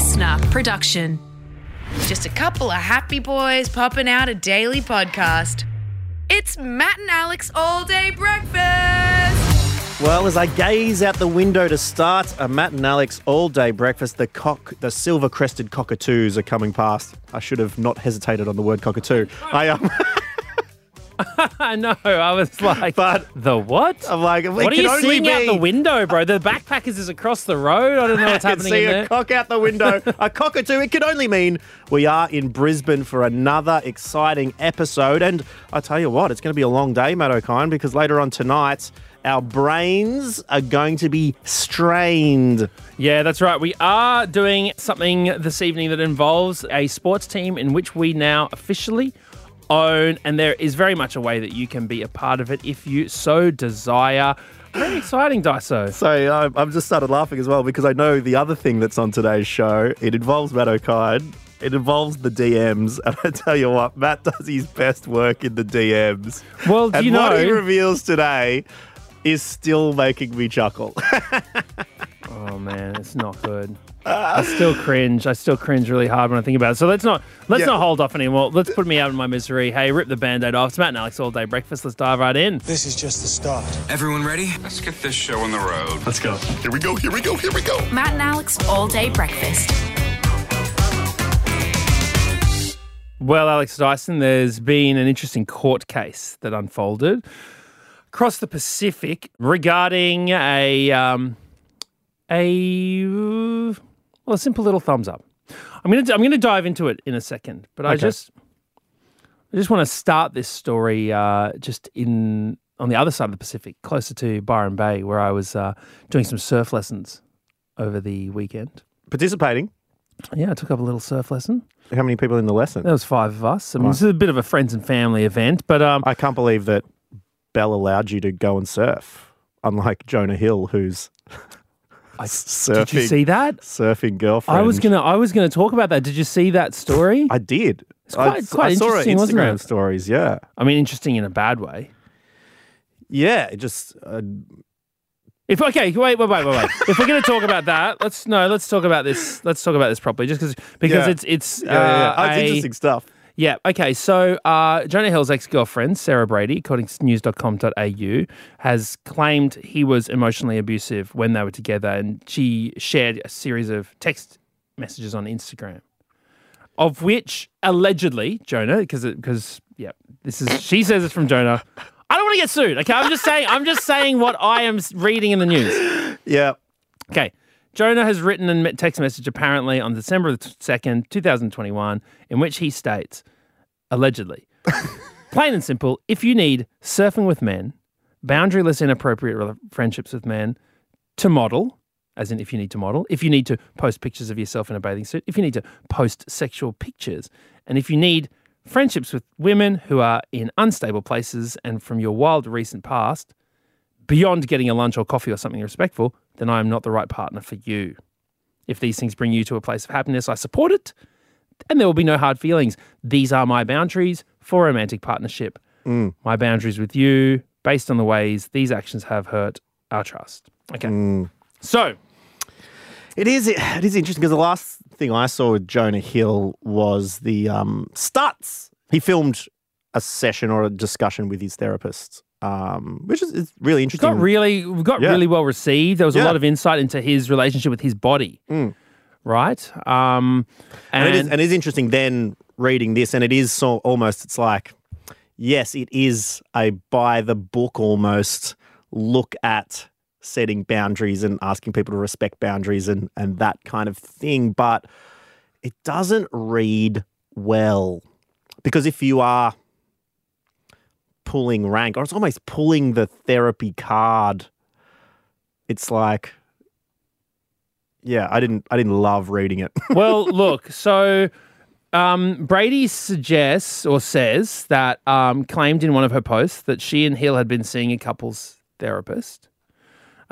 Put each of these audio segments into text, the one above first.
listener production. Just a couple of happy boys popping out a daily podcast. It's Matt and Alex All Day Breakfast. Well, as I gaze out the window to start a Matt and Alex all day breakfast, the cock, the silver crested cockatoos are coming past. I should have not hesitated on the word cockatoo. I um, I know. I was like, But- the what? I'm like, what are you only seeing out the window, bro? The backpackers is across the road. I don't know what's I can happening see in a there. cock out the window, a cockatoo. It could only mean we are in Brisbane for another exciting episode. And I tell you what, it's going to be a long day, Matt O'Kine, because later on tonight, our brains are going to be strained. Yeah, that's right. We are doing something this evening that involves a sports team in which we now officially own, and there is very much a way that you can be a part of it if you so desire. Very exciting, Dyso. So uh, I've just started laughing as well because I know the other thing that's on today's show. It involves Matt O'Kine. It involves the DMs, and I tell you what, Matt does his best work in the DMs. Well, do and you what he reveals today is still making me chuckle. Oh man, it's not good. I still cringe. I still cringe really hard when I think about it. So let's not let's Yeah. not hold off anymore. Let's put me out of my misery. Hey, rip the band-aid off. It's Matt and Alex all day breakfast. Let's dive right in. This is just the start. Everyone ready? Let's get this show on the road. Let's go. Here we go. Here we go. Here we go. Matt and Alex All Day Breakfast. Well, Alex Dyson, there's been an interesting court case that unfolded across the Pacific regarding a um, a well, a simple little thumbs up. I'm gonna I'm gonna dive into it in a second, but I just I just want to start this story uh, just in on the other side of the Pacific, closer to Byron Bay, where I was uh, doing some surf lessons over the weekend. Participating. Yeah, I took up a little surf lesson. How many people in the lesson? There was five of us. I mean, this is a bit of a friends and family event, but um, I can't believe that Belle allowed you to go and surf, unlike Jonah Hill, who's surfing. did you see that? Surfing girlfriend. I was gonna, I was gonna talk about that. Did you see that story? I did. It's quite- I, quite I saw it interesting, wasn't it? stories. Yeah, I mean, interesting in a bad way. yeah. It just uh, If okay, wait, wait, wait, wait, wait. if we're gonna talk about that, let's no, let's talk about this. Let's talk about this properly, just because because Yeah. it's it's yeah, yeah, yeah. uh, Oh, it's a- interesting stuff. Yeah. Okay. So uh, Jonah Hill's ex-girlfriend Sarah Brady, according to news.com.au, has claimed he was emotionally abusive when they were together, and she shared a series of text messages on Instagram, of which allegedly Jonah, because because yeah, this is she says it's from Jonah. I don't want to get sued. Okay, I'm just saying. I'm just saying what I am reading in the news. Yeah. Okay. Jonah has written a text message apparently on December the 2nd, 2021, in which he states, allegedly, plain and simple, if you need surfing with men, boundaryless inappropriate friendships with men, to model, as in if you need to model, if you need to post pictures of yourself in a bathing suit, if you need to post sexual pictures, and if you need friendships with women who are in unstable places and from your wild recent past, beyond getting a lunch or coffee or something respectful, then I am not the right partner for you. If these things bring you to a place of happiness, I support it, and there will be no hard feelings. These are my boundaries for romantic partnership. My boundaries with you, based on the ways these actions have hurt our trust. Okay. So, It is. It is interesting because the last thing I saw with Jonah Hill was the um, Stutz. He filmed a session or a discussion with his therapist, um, which is, is really interesting. got really got Yeah. really well received. There was a lot of insight into his relationship with his body. Right? Um, and, and, it is, and it is interesting then reading this, and it is so almost. It's like, yes, it is a by the book almost look at setting boundaries and asking people to respect boundaries and and that kind of thing, but it doesn't read well because if you are pulling rank or it's almost pulling the therapy card it's like yeah i didn't i didn't love reading it well, look, so um, Brady suggests or says that um, claimed in one of her posts that she and Hill had been seeing a couples therapist.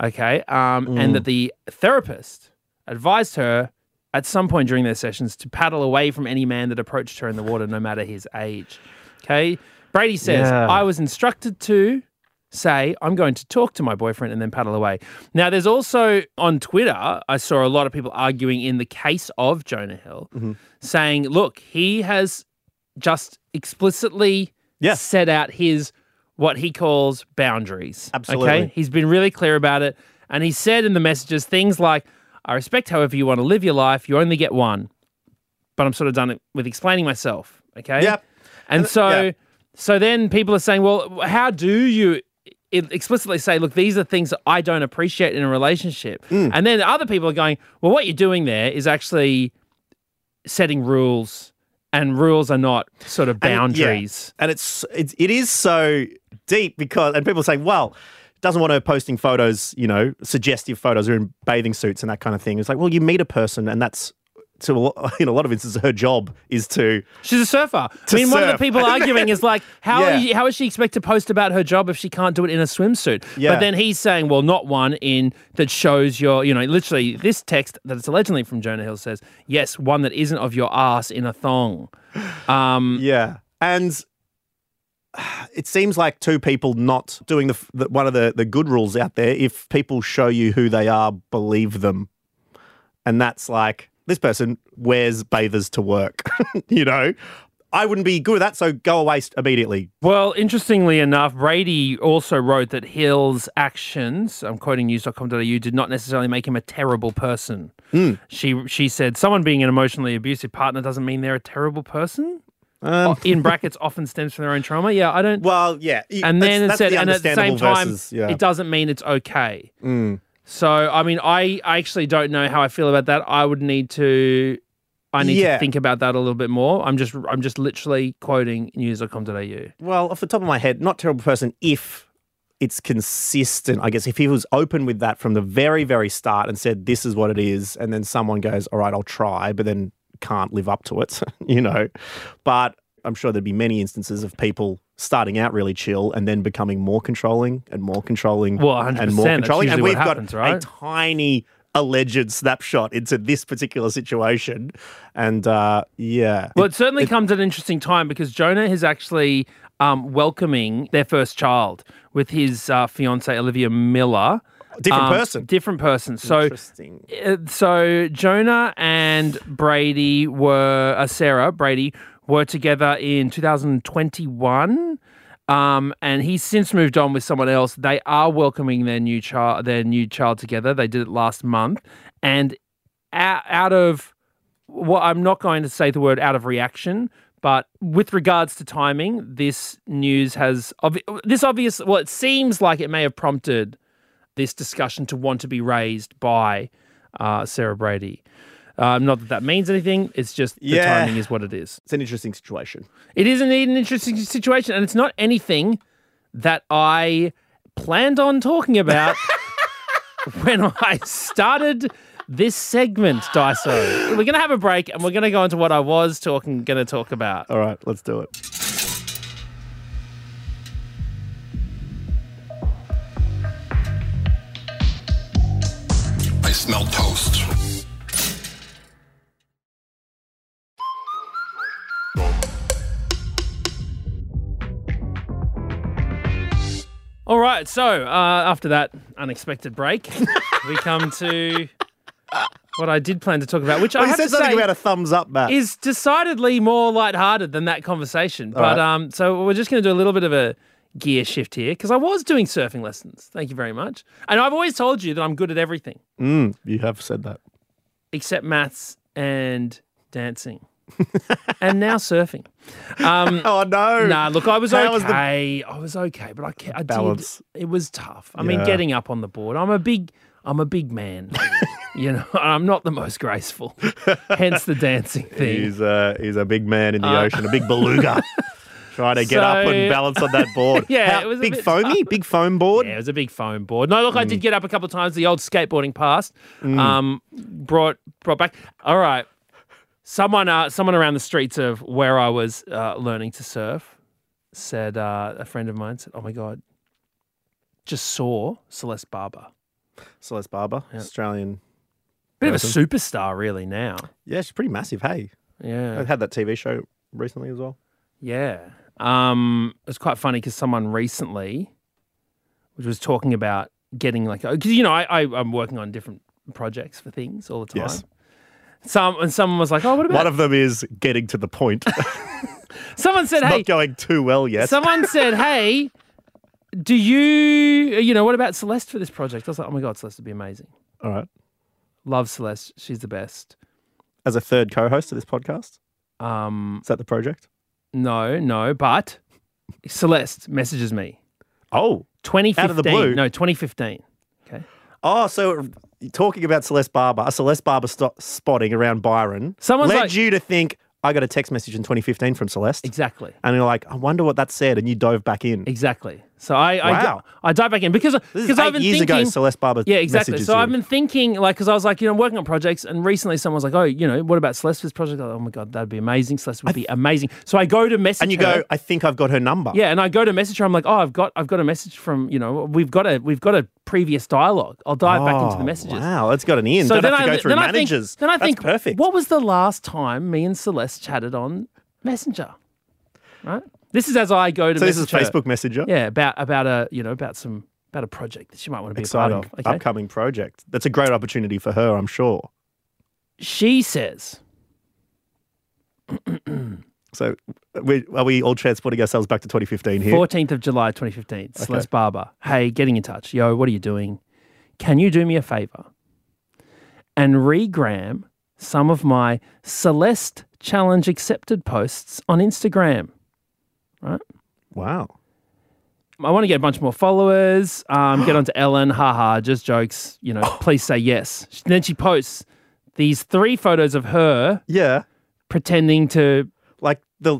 Okay. Um, And that the therapist advised her at some point during their sessions to paddle away from any man that approached her in the water, no matter his age. Okay. Brady says, Yeah. I was instructed to say, I'm going to talk to my boyfriend and then paddle away. Now, there's also on Twitter, I saw a lot of people arguing in the case of Jonah Hill, mm-hmm. saying, look, he has just explicitly Yes. set out his what he calls boundaries. Absolutely. Okay. He's been really clear about it. And he said in the messages things like, I respect however you want to live your life. You only get one. But I'm sort of done with explaining myself. Okay. Yep. And so yeah. So then people are saying, well, how do you explicitly say, look, these are things that I don't appreciate in a relationship? Mm. And then other people are going, well, what you're doing there is actually setting rules, and rules are not sort of And- yeah. boundaries. And it's, it's it is so deep because and people say, well, doesn't want her posting photos, you know, suggestive photos or in bathing suits and that kind of thing. It's like, well, you meet a person and that's to in a lot of instances her job is to She's a surfer. I mean, one of the people arguing is like, how, are Yeah. you, how is she expect to post about her job if she can't do it in a swimsuit? Yeah. But then he's saying, well, not one in that shows your, you know, literally this text that it's allegedly from Jonah Hill says, yes, one that isn't of your ass in a thong. Um, Yeah, and it seems like two people not doing the, the one of the the good rules out there. If people show you who they are, believe them, and that's like this person wears bathers to work. you know, I wouldn't be good with that. So go away immediately. Well, interestingly enough, Brady also wrote that Hill's actions, I'm quoting news.com.au, did not necessarily make him a terrible person. Hmm. She she said someone being an emotionally abusive partner doesn't mean they're a terrible person. Um, In brackets, often stems from their own trauma. Yeah, I don't. well, yeah, and that's- then it that's said, the and at the same time, versus- yeah. it doesn't mean it's okay. Mm. So, I mean, I, I actually don't know how I feel about that. I would need to. I need Yeah. to think about that a little bit more. I'm just I'm just literally quoting news.com.au. Well, off the top of my head, not terrible person if it's consistent. I guess if he was open with that from the very, very start and said, this is what it is, and then someone goes, all right, I'll try, but then can't live up to it, you know. But I'm sure there'd be many instances of people starting out really chill and then becoming more controlling and more controlling Well, 100%, and more controlling. And we've got happens, a tiny alleged snapshot into this particular situation. And uh, yeah. Well, it certainly comes at an interesting time because Jonah is actually um, welcoming their first child with his uh, fiance Olivia Millar. Different Um, person. Different person. So, Interesting. uh, so Jonah and Brady were uh, Sarah Brady were together in 2021. Um, and he's since moved on with someone else. They are welcoming their new child, their new child together. They did it last month, and out, out of well, I'm not going to say the word out of reaction, but with regards to timing, this news has obvi- this obvious. Well, it seems like it may have prompted this discussion to want to be raised by uh, Sarah Brady. Um, not that that means anything. It's just the Yeah. timing is what it is. It's an interesting situation. It is indeed an interesting situation, and it's not anything that I planned on talking about when I started this segment, Dyso. We're going to have a break, and we're going to go into what I was talking, going to talk about. All right, let's do it. I smell toast. All right, so uh, after that unexpected break, we come to what I did plan to talk about, which I Well, you have said to something say about a thumbs up, Matt. is decidedly more lighthearted than that conversation. But right. um, so we're just going to do a little bit of a gear shift here because I was doing surfing lessons. Thank you very much. And I've always told you that I'm good at everything Mm, you have said that. except maths and dancing, and now surfing. Um, Oh no! Nah, look, I was How was the- okay. I was okay, but I, I Balance. did. It was tough. I mean, getting up on the board. I'm a big. I'm a big man. you know, I'm not the most graceful. Hence the dancing thing. He's a he's a big man in the Uh, ocean, a big beluga, trying to get up and balance on that board. Yeah, How- it was a big foamy, big foam board. Yeah, it was a big foam board. No, look, I Mm. did get up a couple of times. The old skateboarding past, um, brought brought back. All right, someone uh, someone around the streets of where I was uh, learning to surf said uh, a friend of mine said, "Oh my god, just saw Celeste Barber, Celeste Barber, Australian. bit of a superstar, really now. Yeah, she's pretty massive. Hey, Yeah, I had that TV show recently as well. yeah. Um, it was quite funny because someone recently which was talking about getting like because you know I, I I'm working on different projects for things all the time. Yes. Some and someone was like, "Oh, what about?" One of them is getting to the point. someone said, "Hey, Not going too well yet. Someone said, "Hey, do you, you know, what about Celeste for this project?" I was like, "Oh my god, Celeste would be amazing. All right. Love Celeste. She's the best." As a third co-host of this podcast, Um, is that the project? no, no, but Celeste messages me. Oh, 2015. Out of the blue? No, 2015. Okay. oh. So talking about Celeste Barber, a Celeste Barber sto- spotting around Byron, Someone's led like- you to think I got a text message in 2015 from Celeste, Exactly. and you're like, I wonder what that said, and you dove back in. Exactly. So I I, Wow. I dive back in because because I've been years thinking. ago. Celeste Barber. Yeah, exactly. So you. I've been thinking, like, because I was like, you know, working on projects, and recently someone was like, oh, you know, what about Celeste's project? Oh my god, that'd be amazing. Celeste would be amazing. So I go to message and you her. go, I think I've got her number. Yeah, and I go to message her. I'm like, oh, I've got, I've got a message from, you know, we've got a, we've got a previous dialogue. I'll dive back into the Oh, messages. Wow, that's got an in. So Don't then have to I, go through then I think, managers. then I That's think, perfect. what was the last time me and Celeste chatted on Messenger? Right. This is as I go to. so this is her. Facebook Messenger. Yeah, about about a, you know, about some about a project that she might want to be Exciting a part of. Okay. upcoming project. That's a great opportunity for her, I'm sure. She says, So, we, are we all transporting ourselves back to 2015 here? 14th of July 2015, Celeste Barber. Hey, getting in touch. Yo, what are you doing? Can you do me a favor and regram some of my Celeste Challenge accepted posts on Instagram? Right? Wow. I want to get a bunch more followers. Um, get onto Ellen. Haha, just jokes. You know, please say yes. Then she posts these three photos of her Yeah. pretending to Like the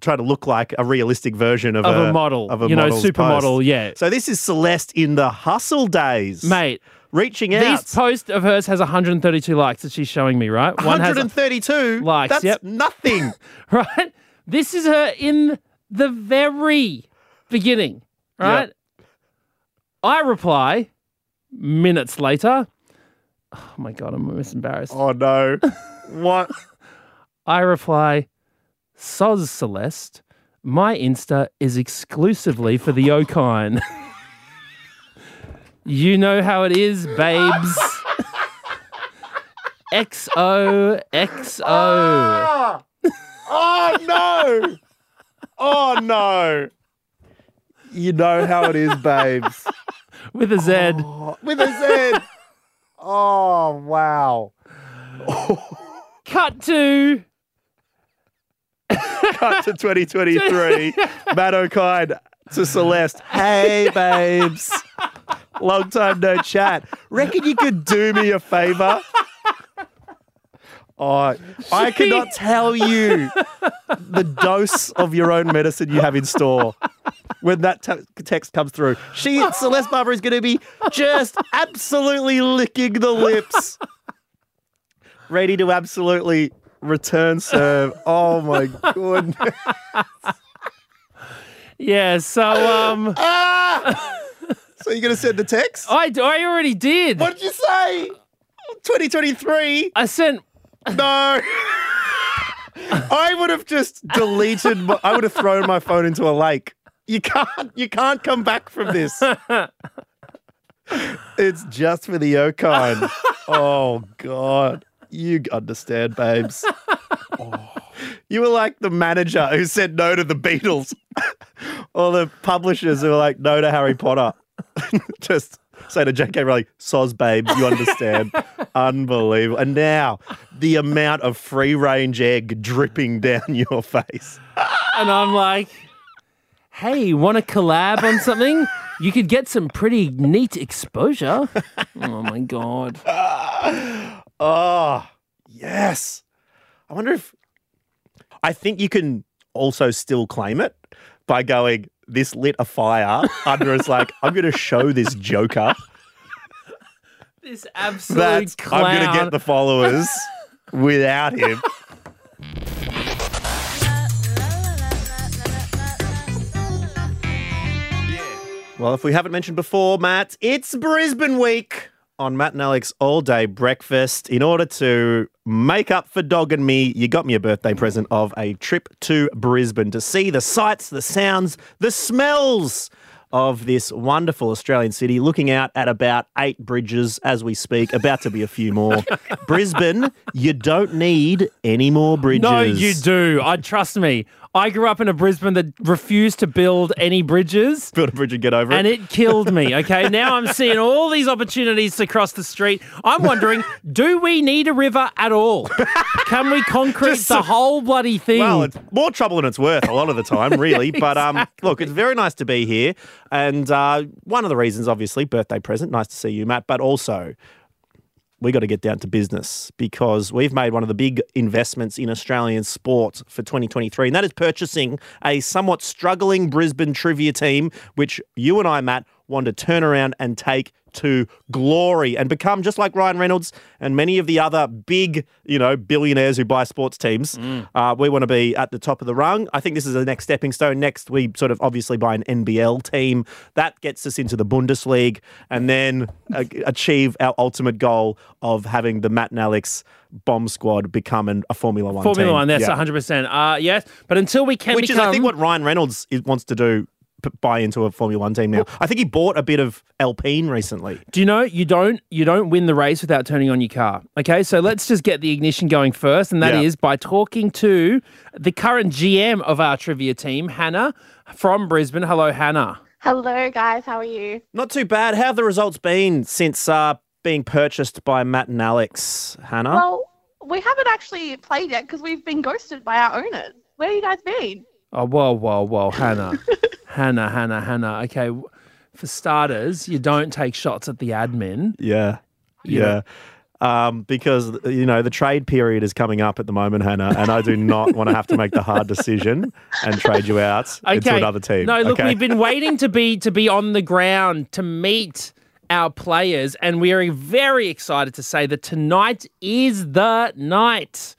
try to look like a realistic version of, of a, model, of a you know, model's supermodel. Yeah, So this is Celeste in the hustle days, mate. Reaching out. This post of hers has 132 likes that she's showing me, right? Has 132 likes, That's yep. nothing. right. This is her in the very beginning, right? I reply minutes later. Oh my god, I'm almost embarrassed. oh no. What? I reply, Soz Celeste, my Insta is exclusively for the O'Kine. you know how it is, babes. XO, XO. Ah! Oh no. Oh no. You know how it is, babes. With a Z. Oh, with a Z. Oh wow. Cut to Cut to 2023. Matt O'Kine to Celeste. Hey, babes. Long time no chat. Reckon you could do me a favor? Oh, I cannot tell you the dose of your own medicine you have in store when that te- text comes through. She, Celeste Barber, is going to be just absolutely licking the lips, ready to absolutely return serve. Oh my goodness. Yeah, so um Ah! So you're going to send the text? I, I already did. What did you say? 2023? I sent No. I would have just deleted. My, I would have thrown my phone into a lake. You can't. You can't come back from this. It's just for the O'Kine. Oh God, you understand, babes. Oh. You were like the manager who said no to the Beatles, or the publishers who were like no to Harry Potter. just say to J.K. Rowling, "Soz, babes, you understand." Unbelievable. And now the amount of free range egg dripping down your face. and I'm like, hey, want to collab on something? You could get some pretty neat exposure. oh my God. Oh, yes. I wonder if I think you can also still claim it by going, this lit a fire under us. like, I'm going to show this joker This absolute that clown. I'm going to get the followers without him. Well, if we haven't mentioned before, Matt, it's Brisbane week on Matt and Alex all day breakfast. In order to make up for Dog and me, you got me a birthday present of a trip to Brisbane to see the sights, the sounds, the smells of this wonderful Australian city, looking out at about eight bridges as we speak, about to be a few more. Brisbane, you don't need any more bridges. No, you do. I trust me. I grew up in a Brisbane that refused to build any bridges. Build a bridge and get over And it. And it killed me. Okay. Now I'm seeing all these opportunities to cross the street. I'm wondering, do we need a river at all? Can we concrete Just the whole bloody thing? Well, it's more trouble than it's worth a lot of the time, really. But um, look, it's very nice to be here. And uh, one of the reasons, obviously, birthday present. Nice to see you, Matt. But also, we got to get down to business because we've made one of the big investments in Australian sport for 2023, and that is purchasing a somewhat struggling Brisbane trivia team, which you and I, Matt, want to turn around and take to glory and become just like Ryan Reynolds and many of the other big, you know, billionaires who buy sports teams. Uh, we want to be at the top of the rung. I think this is the next stepping stone. Next, we sort of obviously buy an NBL team that gets us into the Bundesliga, and then uh, achieve our ultimate goal of having the Matt and Alex bomb squad become an, a Formula One. Formula team. One, that's Yeah. 100%. Uh, yes. But until we can Which is. I think, what Ryan Reynolds is, wants to do. P- Buy into a Formula One team now. I think he bought a bit of Alpine recently. Do you know you don't you don't win the race without turning on your car? Okay, so let's just get the ignition going first, and that is Yeah. by talking to the current GM of our trivia team, Hannah from Brisbane. Hello, Hannah. Hello, guys. How are you? Not too bad. How have the results been since uh, being purchased by Matt and Alex, Hannah? Well, we haven't actually played yet because we've been ghosted by our owners. Where you guys been? Oh, whoa, whoa, whoa, Hannah, Hannah, Hannah, Hannah. Okay, for starters, you don't take shots at the admin. yeah. Yeah. Yeah. Um, because you know the trade period is coming up at the moment, Hannah, and I do not want to have to make the hard decision and trade you out into another team. No, look, okay? we've been waiting to be to be on the ground to meet our players, and we are very excited to say that tonight is the night.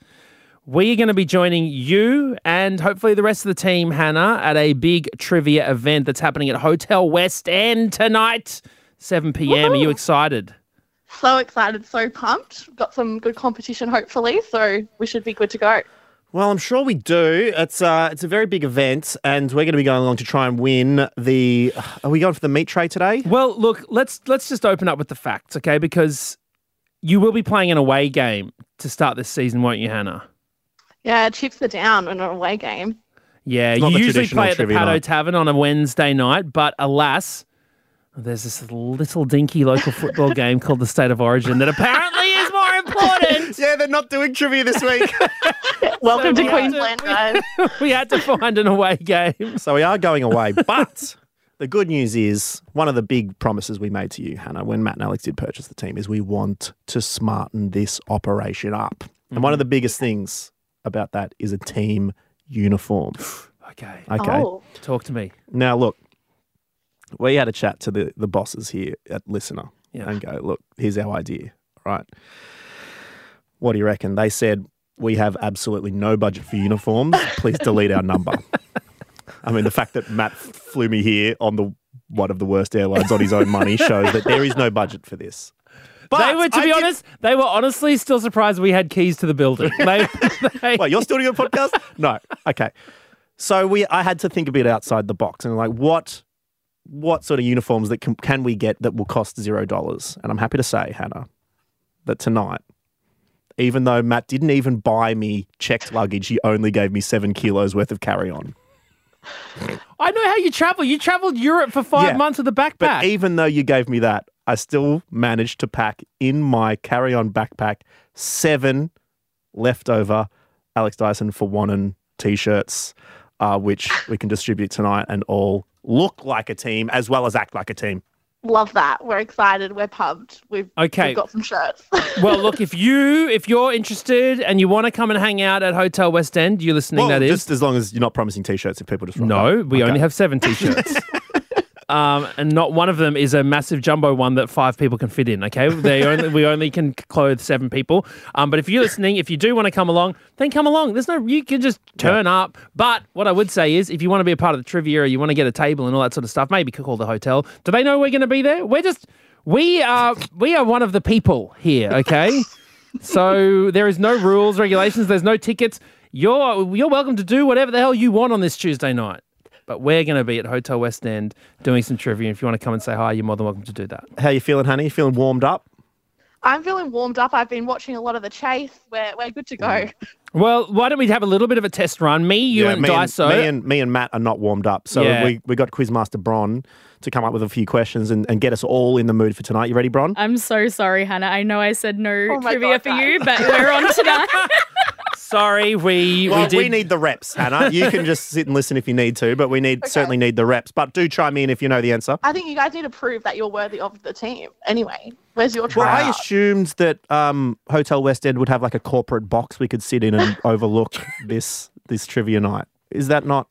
We are going to be joining you and hopefully the rest of the team, Hannah, at a big trivia event that's happening at Hotel West End tonight, 7 p.m. Are you excited? So excited, so pumped. Got some good competition, hopefully. So we should be good to go. Well, I'm sure we do. It's uh, it's a very big event, and we're going to be going along to try and win the. Are we going for the meat tray today? Well, look, let's let's just open up with the facts, okay? Because you will be playing an away game to start this season, won't you, Hannah? Yeah, it chips are down in an away game. Yeah, you the usually play at the trivia Paddo night. Tavern on a Wednesday night, but alas, there's this little dinky local football game called the State of Origin that apparently is more important. Yeah, they're not doing trivia this week. Welcome we to have Queensland, to- guys. we had to find an away game. so we are going away, but. The good news is one of the big promises we made to you, Hannah, when Matt and Alex did purchase the team, is we want to smarten this operation up. And one of mm-hmm. the biggest things about that is a team uniform. Okay, Okay. Oh, talk to me. Now, look, we had a chat to the, the bosses here at Listener Yeah. and go, look, here's our idea. right? What do you reckon? They said, we have absolutely no budget for uniforms. Please delete our number. I mean, the fact that Matt flew me here on the one of the worst airlines on his own money shows that there is no budget for this. But they were, to I be did- honest, they were honestly still surprised we had keys to the building. They, they- Wait, you're still doing a podcast? No. Okay. So we, I had to think a bit outside the box and like, what, what sort of uniforms that can, can we get that will cost zero dollars? And I'm happy to say, Hannah, that tonight, even though Matt didn't even buy me checked luggage, he only gave me seven kilos worth of carry on. I know how you travel. You traveled Europe for five Yeah, months with a backpack. But even though you gave me that, I still managed to pack in my carry on backpack seven leftover Alex Dyson for Wannon t shirts, uh, which we can distribute tonight and all look like a team as well as act like a team. love that. We're excited. We're pumped. We've, Okay. we've got some shirts. well, look, if you if you're interested and you want to come and hang out at Hotel West End, you're listening? Well, that is. just as long as you're not promising t shirts if people just rock No, up. we Okay. only have seven t-shirts. um, and not one of them is a massive jumbo one that five people can fit in. Okay, they only we only can clothe seven people. Um, but if you're listening, if you do want to come along, then come along. There's no you can just turn up. But what I would say is, if you want to be a part of the trivia or you want to get a table and all that sort of stuff, maybe call the hotel. Do they know we're going to be there? We're just we are we are one of the people here. Okay. So there is no rules, regulations. There's no tickets. You're you're welcome to do whatever the hell you want on this Tuesday night. But we're going to be at Hotel West End doing some trivia. And if you want to come and say hi, you're more than welcome to do that. How are you feeling, honey? You feeling warmed up? I'm feeling warmed up. I've been watching a lot of the chase. We're, we're good to go. Mm. Well, why don't we have a little bit of a test run? Me, you, and me, Dyso. me and me and Matt are not warmed up, so Yeah. we, we got Quizmaster Bron to come up with a few questions and, and get us all in the mood for tonight. You ready, Bron? I'm so sorry, Hannah. I know I said no Oh trivia God, for you, but we're on tonight. Sorry, we Well, we we, need the reps, Hannah. You can just sit and listen if you need to, but we need certainly need the reps. But do chime in if you know the answer. I think you guys need to prove that you're worthy of the team. Anyway, where's your Well. I assumed that um, Hotel West End would have like a corporate box we could sit in and overlook this this trivia night. Is that not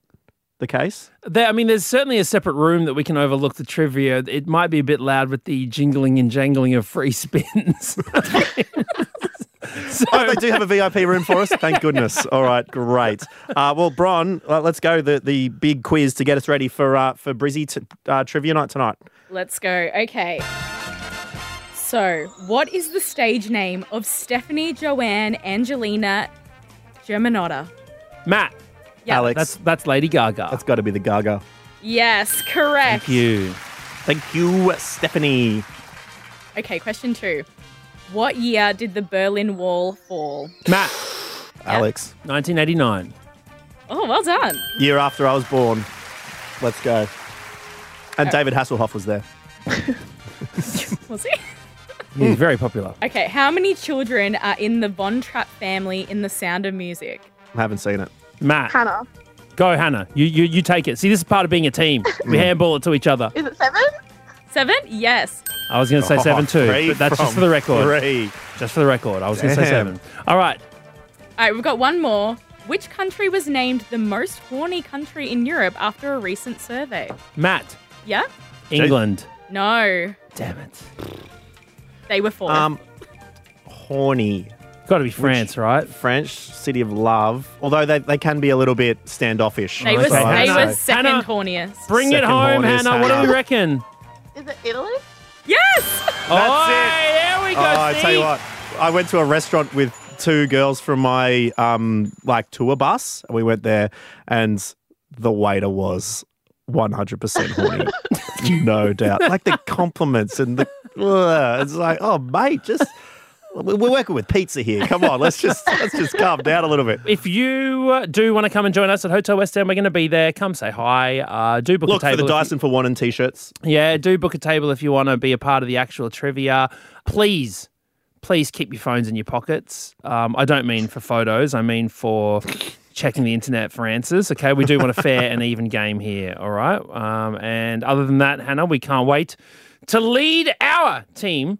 the case? There, I mean, there's certainly a separate room that we can overlook the trivia. It might be a bit loud with the jingling and jangling of free spins. so, Oh, they do have a VIP room for us. Thank goodness. All right, great. Uh, well, Bron, uh, let's go the the big quiz to get us ready for uh, for Brizzy t- uh, trivia night tonight. Let's go. Okay. So, what is the stage name of Stephanie Joanne Angelina Germanotta? Matt, Yeah. Alex, that's that's Lady Gaga. that's got to be the Gaga. Yes, correct. Thank you. Thank you, Stephanie. Okay, question two. What year did the Berlin Wall fall? Matt, Alex, 1989. Oh, well done. year after I was born. Let's go. And David Hasselhoff was there. Was he? He's very popular. Okay, how many children are in the Von Trapp family in The Sound of Music? I haven't seen it. Matt, Hannah, go Hannah. You, you you take it. See, this is part of being a team. We hmm. handball it to each other. is it seven? Seven? Yes. I was going to say seven too, Oh, Three but that's just for the record. Three. Just for the record, I was going to say seven. All right, All right, we've got one more. Which country was named the most horny country in Europe after a recent survey? Matt, Yeah? England. No, Damn it. they were four. Um, horny. Got to be France, right? French city of love. Although they, they can be a little bit standoffish. they were, they were second Hannah. horniest. Bring it home, horniest, Hannah. What do we reckon? Is it Italy? Oh, it. There we go. Oh, I tell you what, I went to a restaurant with two girls from my um like tour bus. and We went there, and the waiter was one hundred percent horny, no doubt. Like the compliments and the ugh, it's like, oh mate, just we're working with pizza here. Come on, let's just let's just calm down a little bit. If you uh, do want to come and join us at Hotel West End, we're going to be there. Come say hi. Uh, do book Look a for the if you- Dyson for Wannon t-shirts. Yeah, do book a table if you want to be a part of the actual trivia. Please, please keep your phones in your pockets. Um, I don't mean for photos, I mean for checking the internet for answers. Okay, we do want a fair and even game here. All right. Um, and other than that, Hannah, we can't wait to lead our team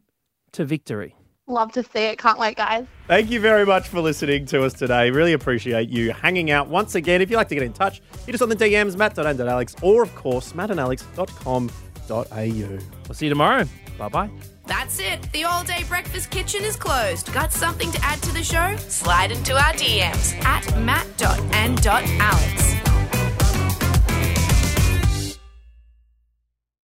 to victory. Love to see it. Can't wait, guys. Thank you very much for listening to us today. Really appreciate you hanging out once again. If you'd like to get in touch, hit us on the DMs, matt.and.alex, or of course, mattandalex.com.au. We'll see you tomorrow. Bye bye. That's it. The all day breakfast kitchen is closed. Got something to add to the show? Slide into our DMs at matt.and.alex.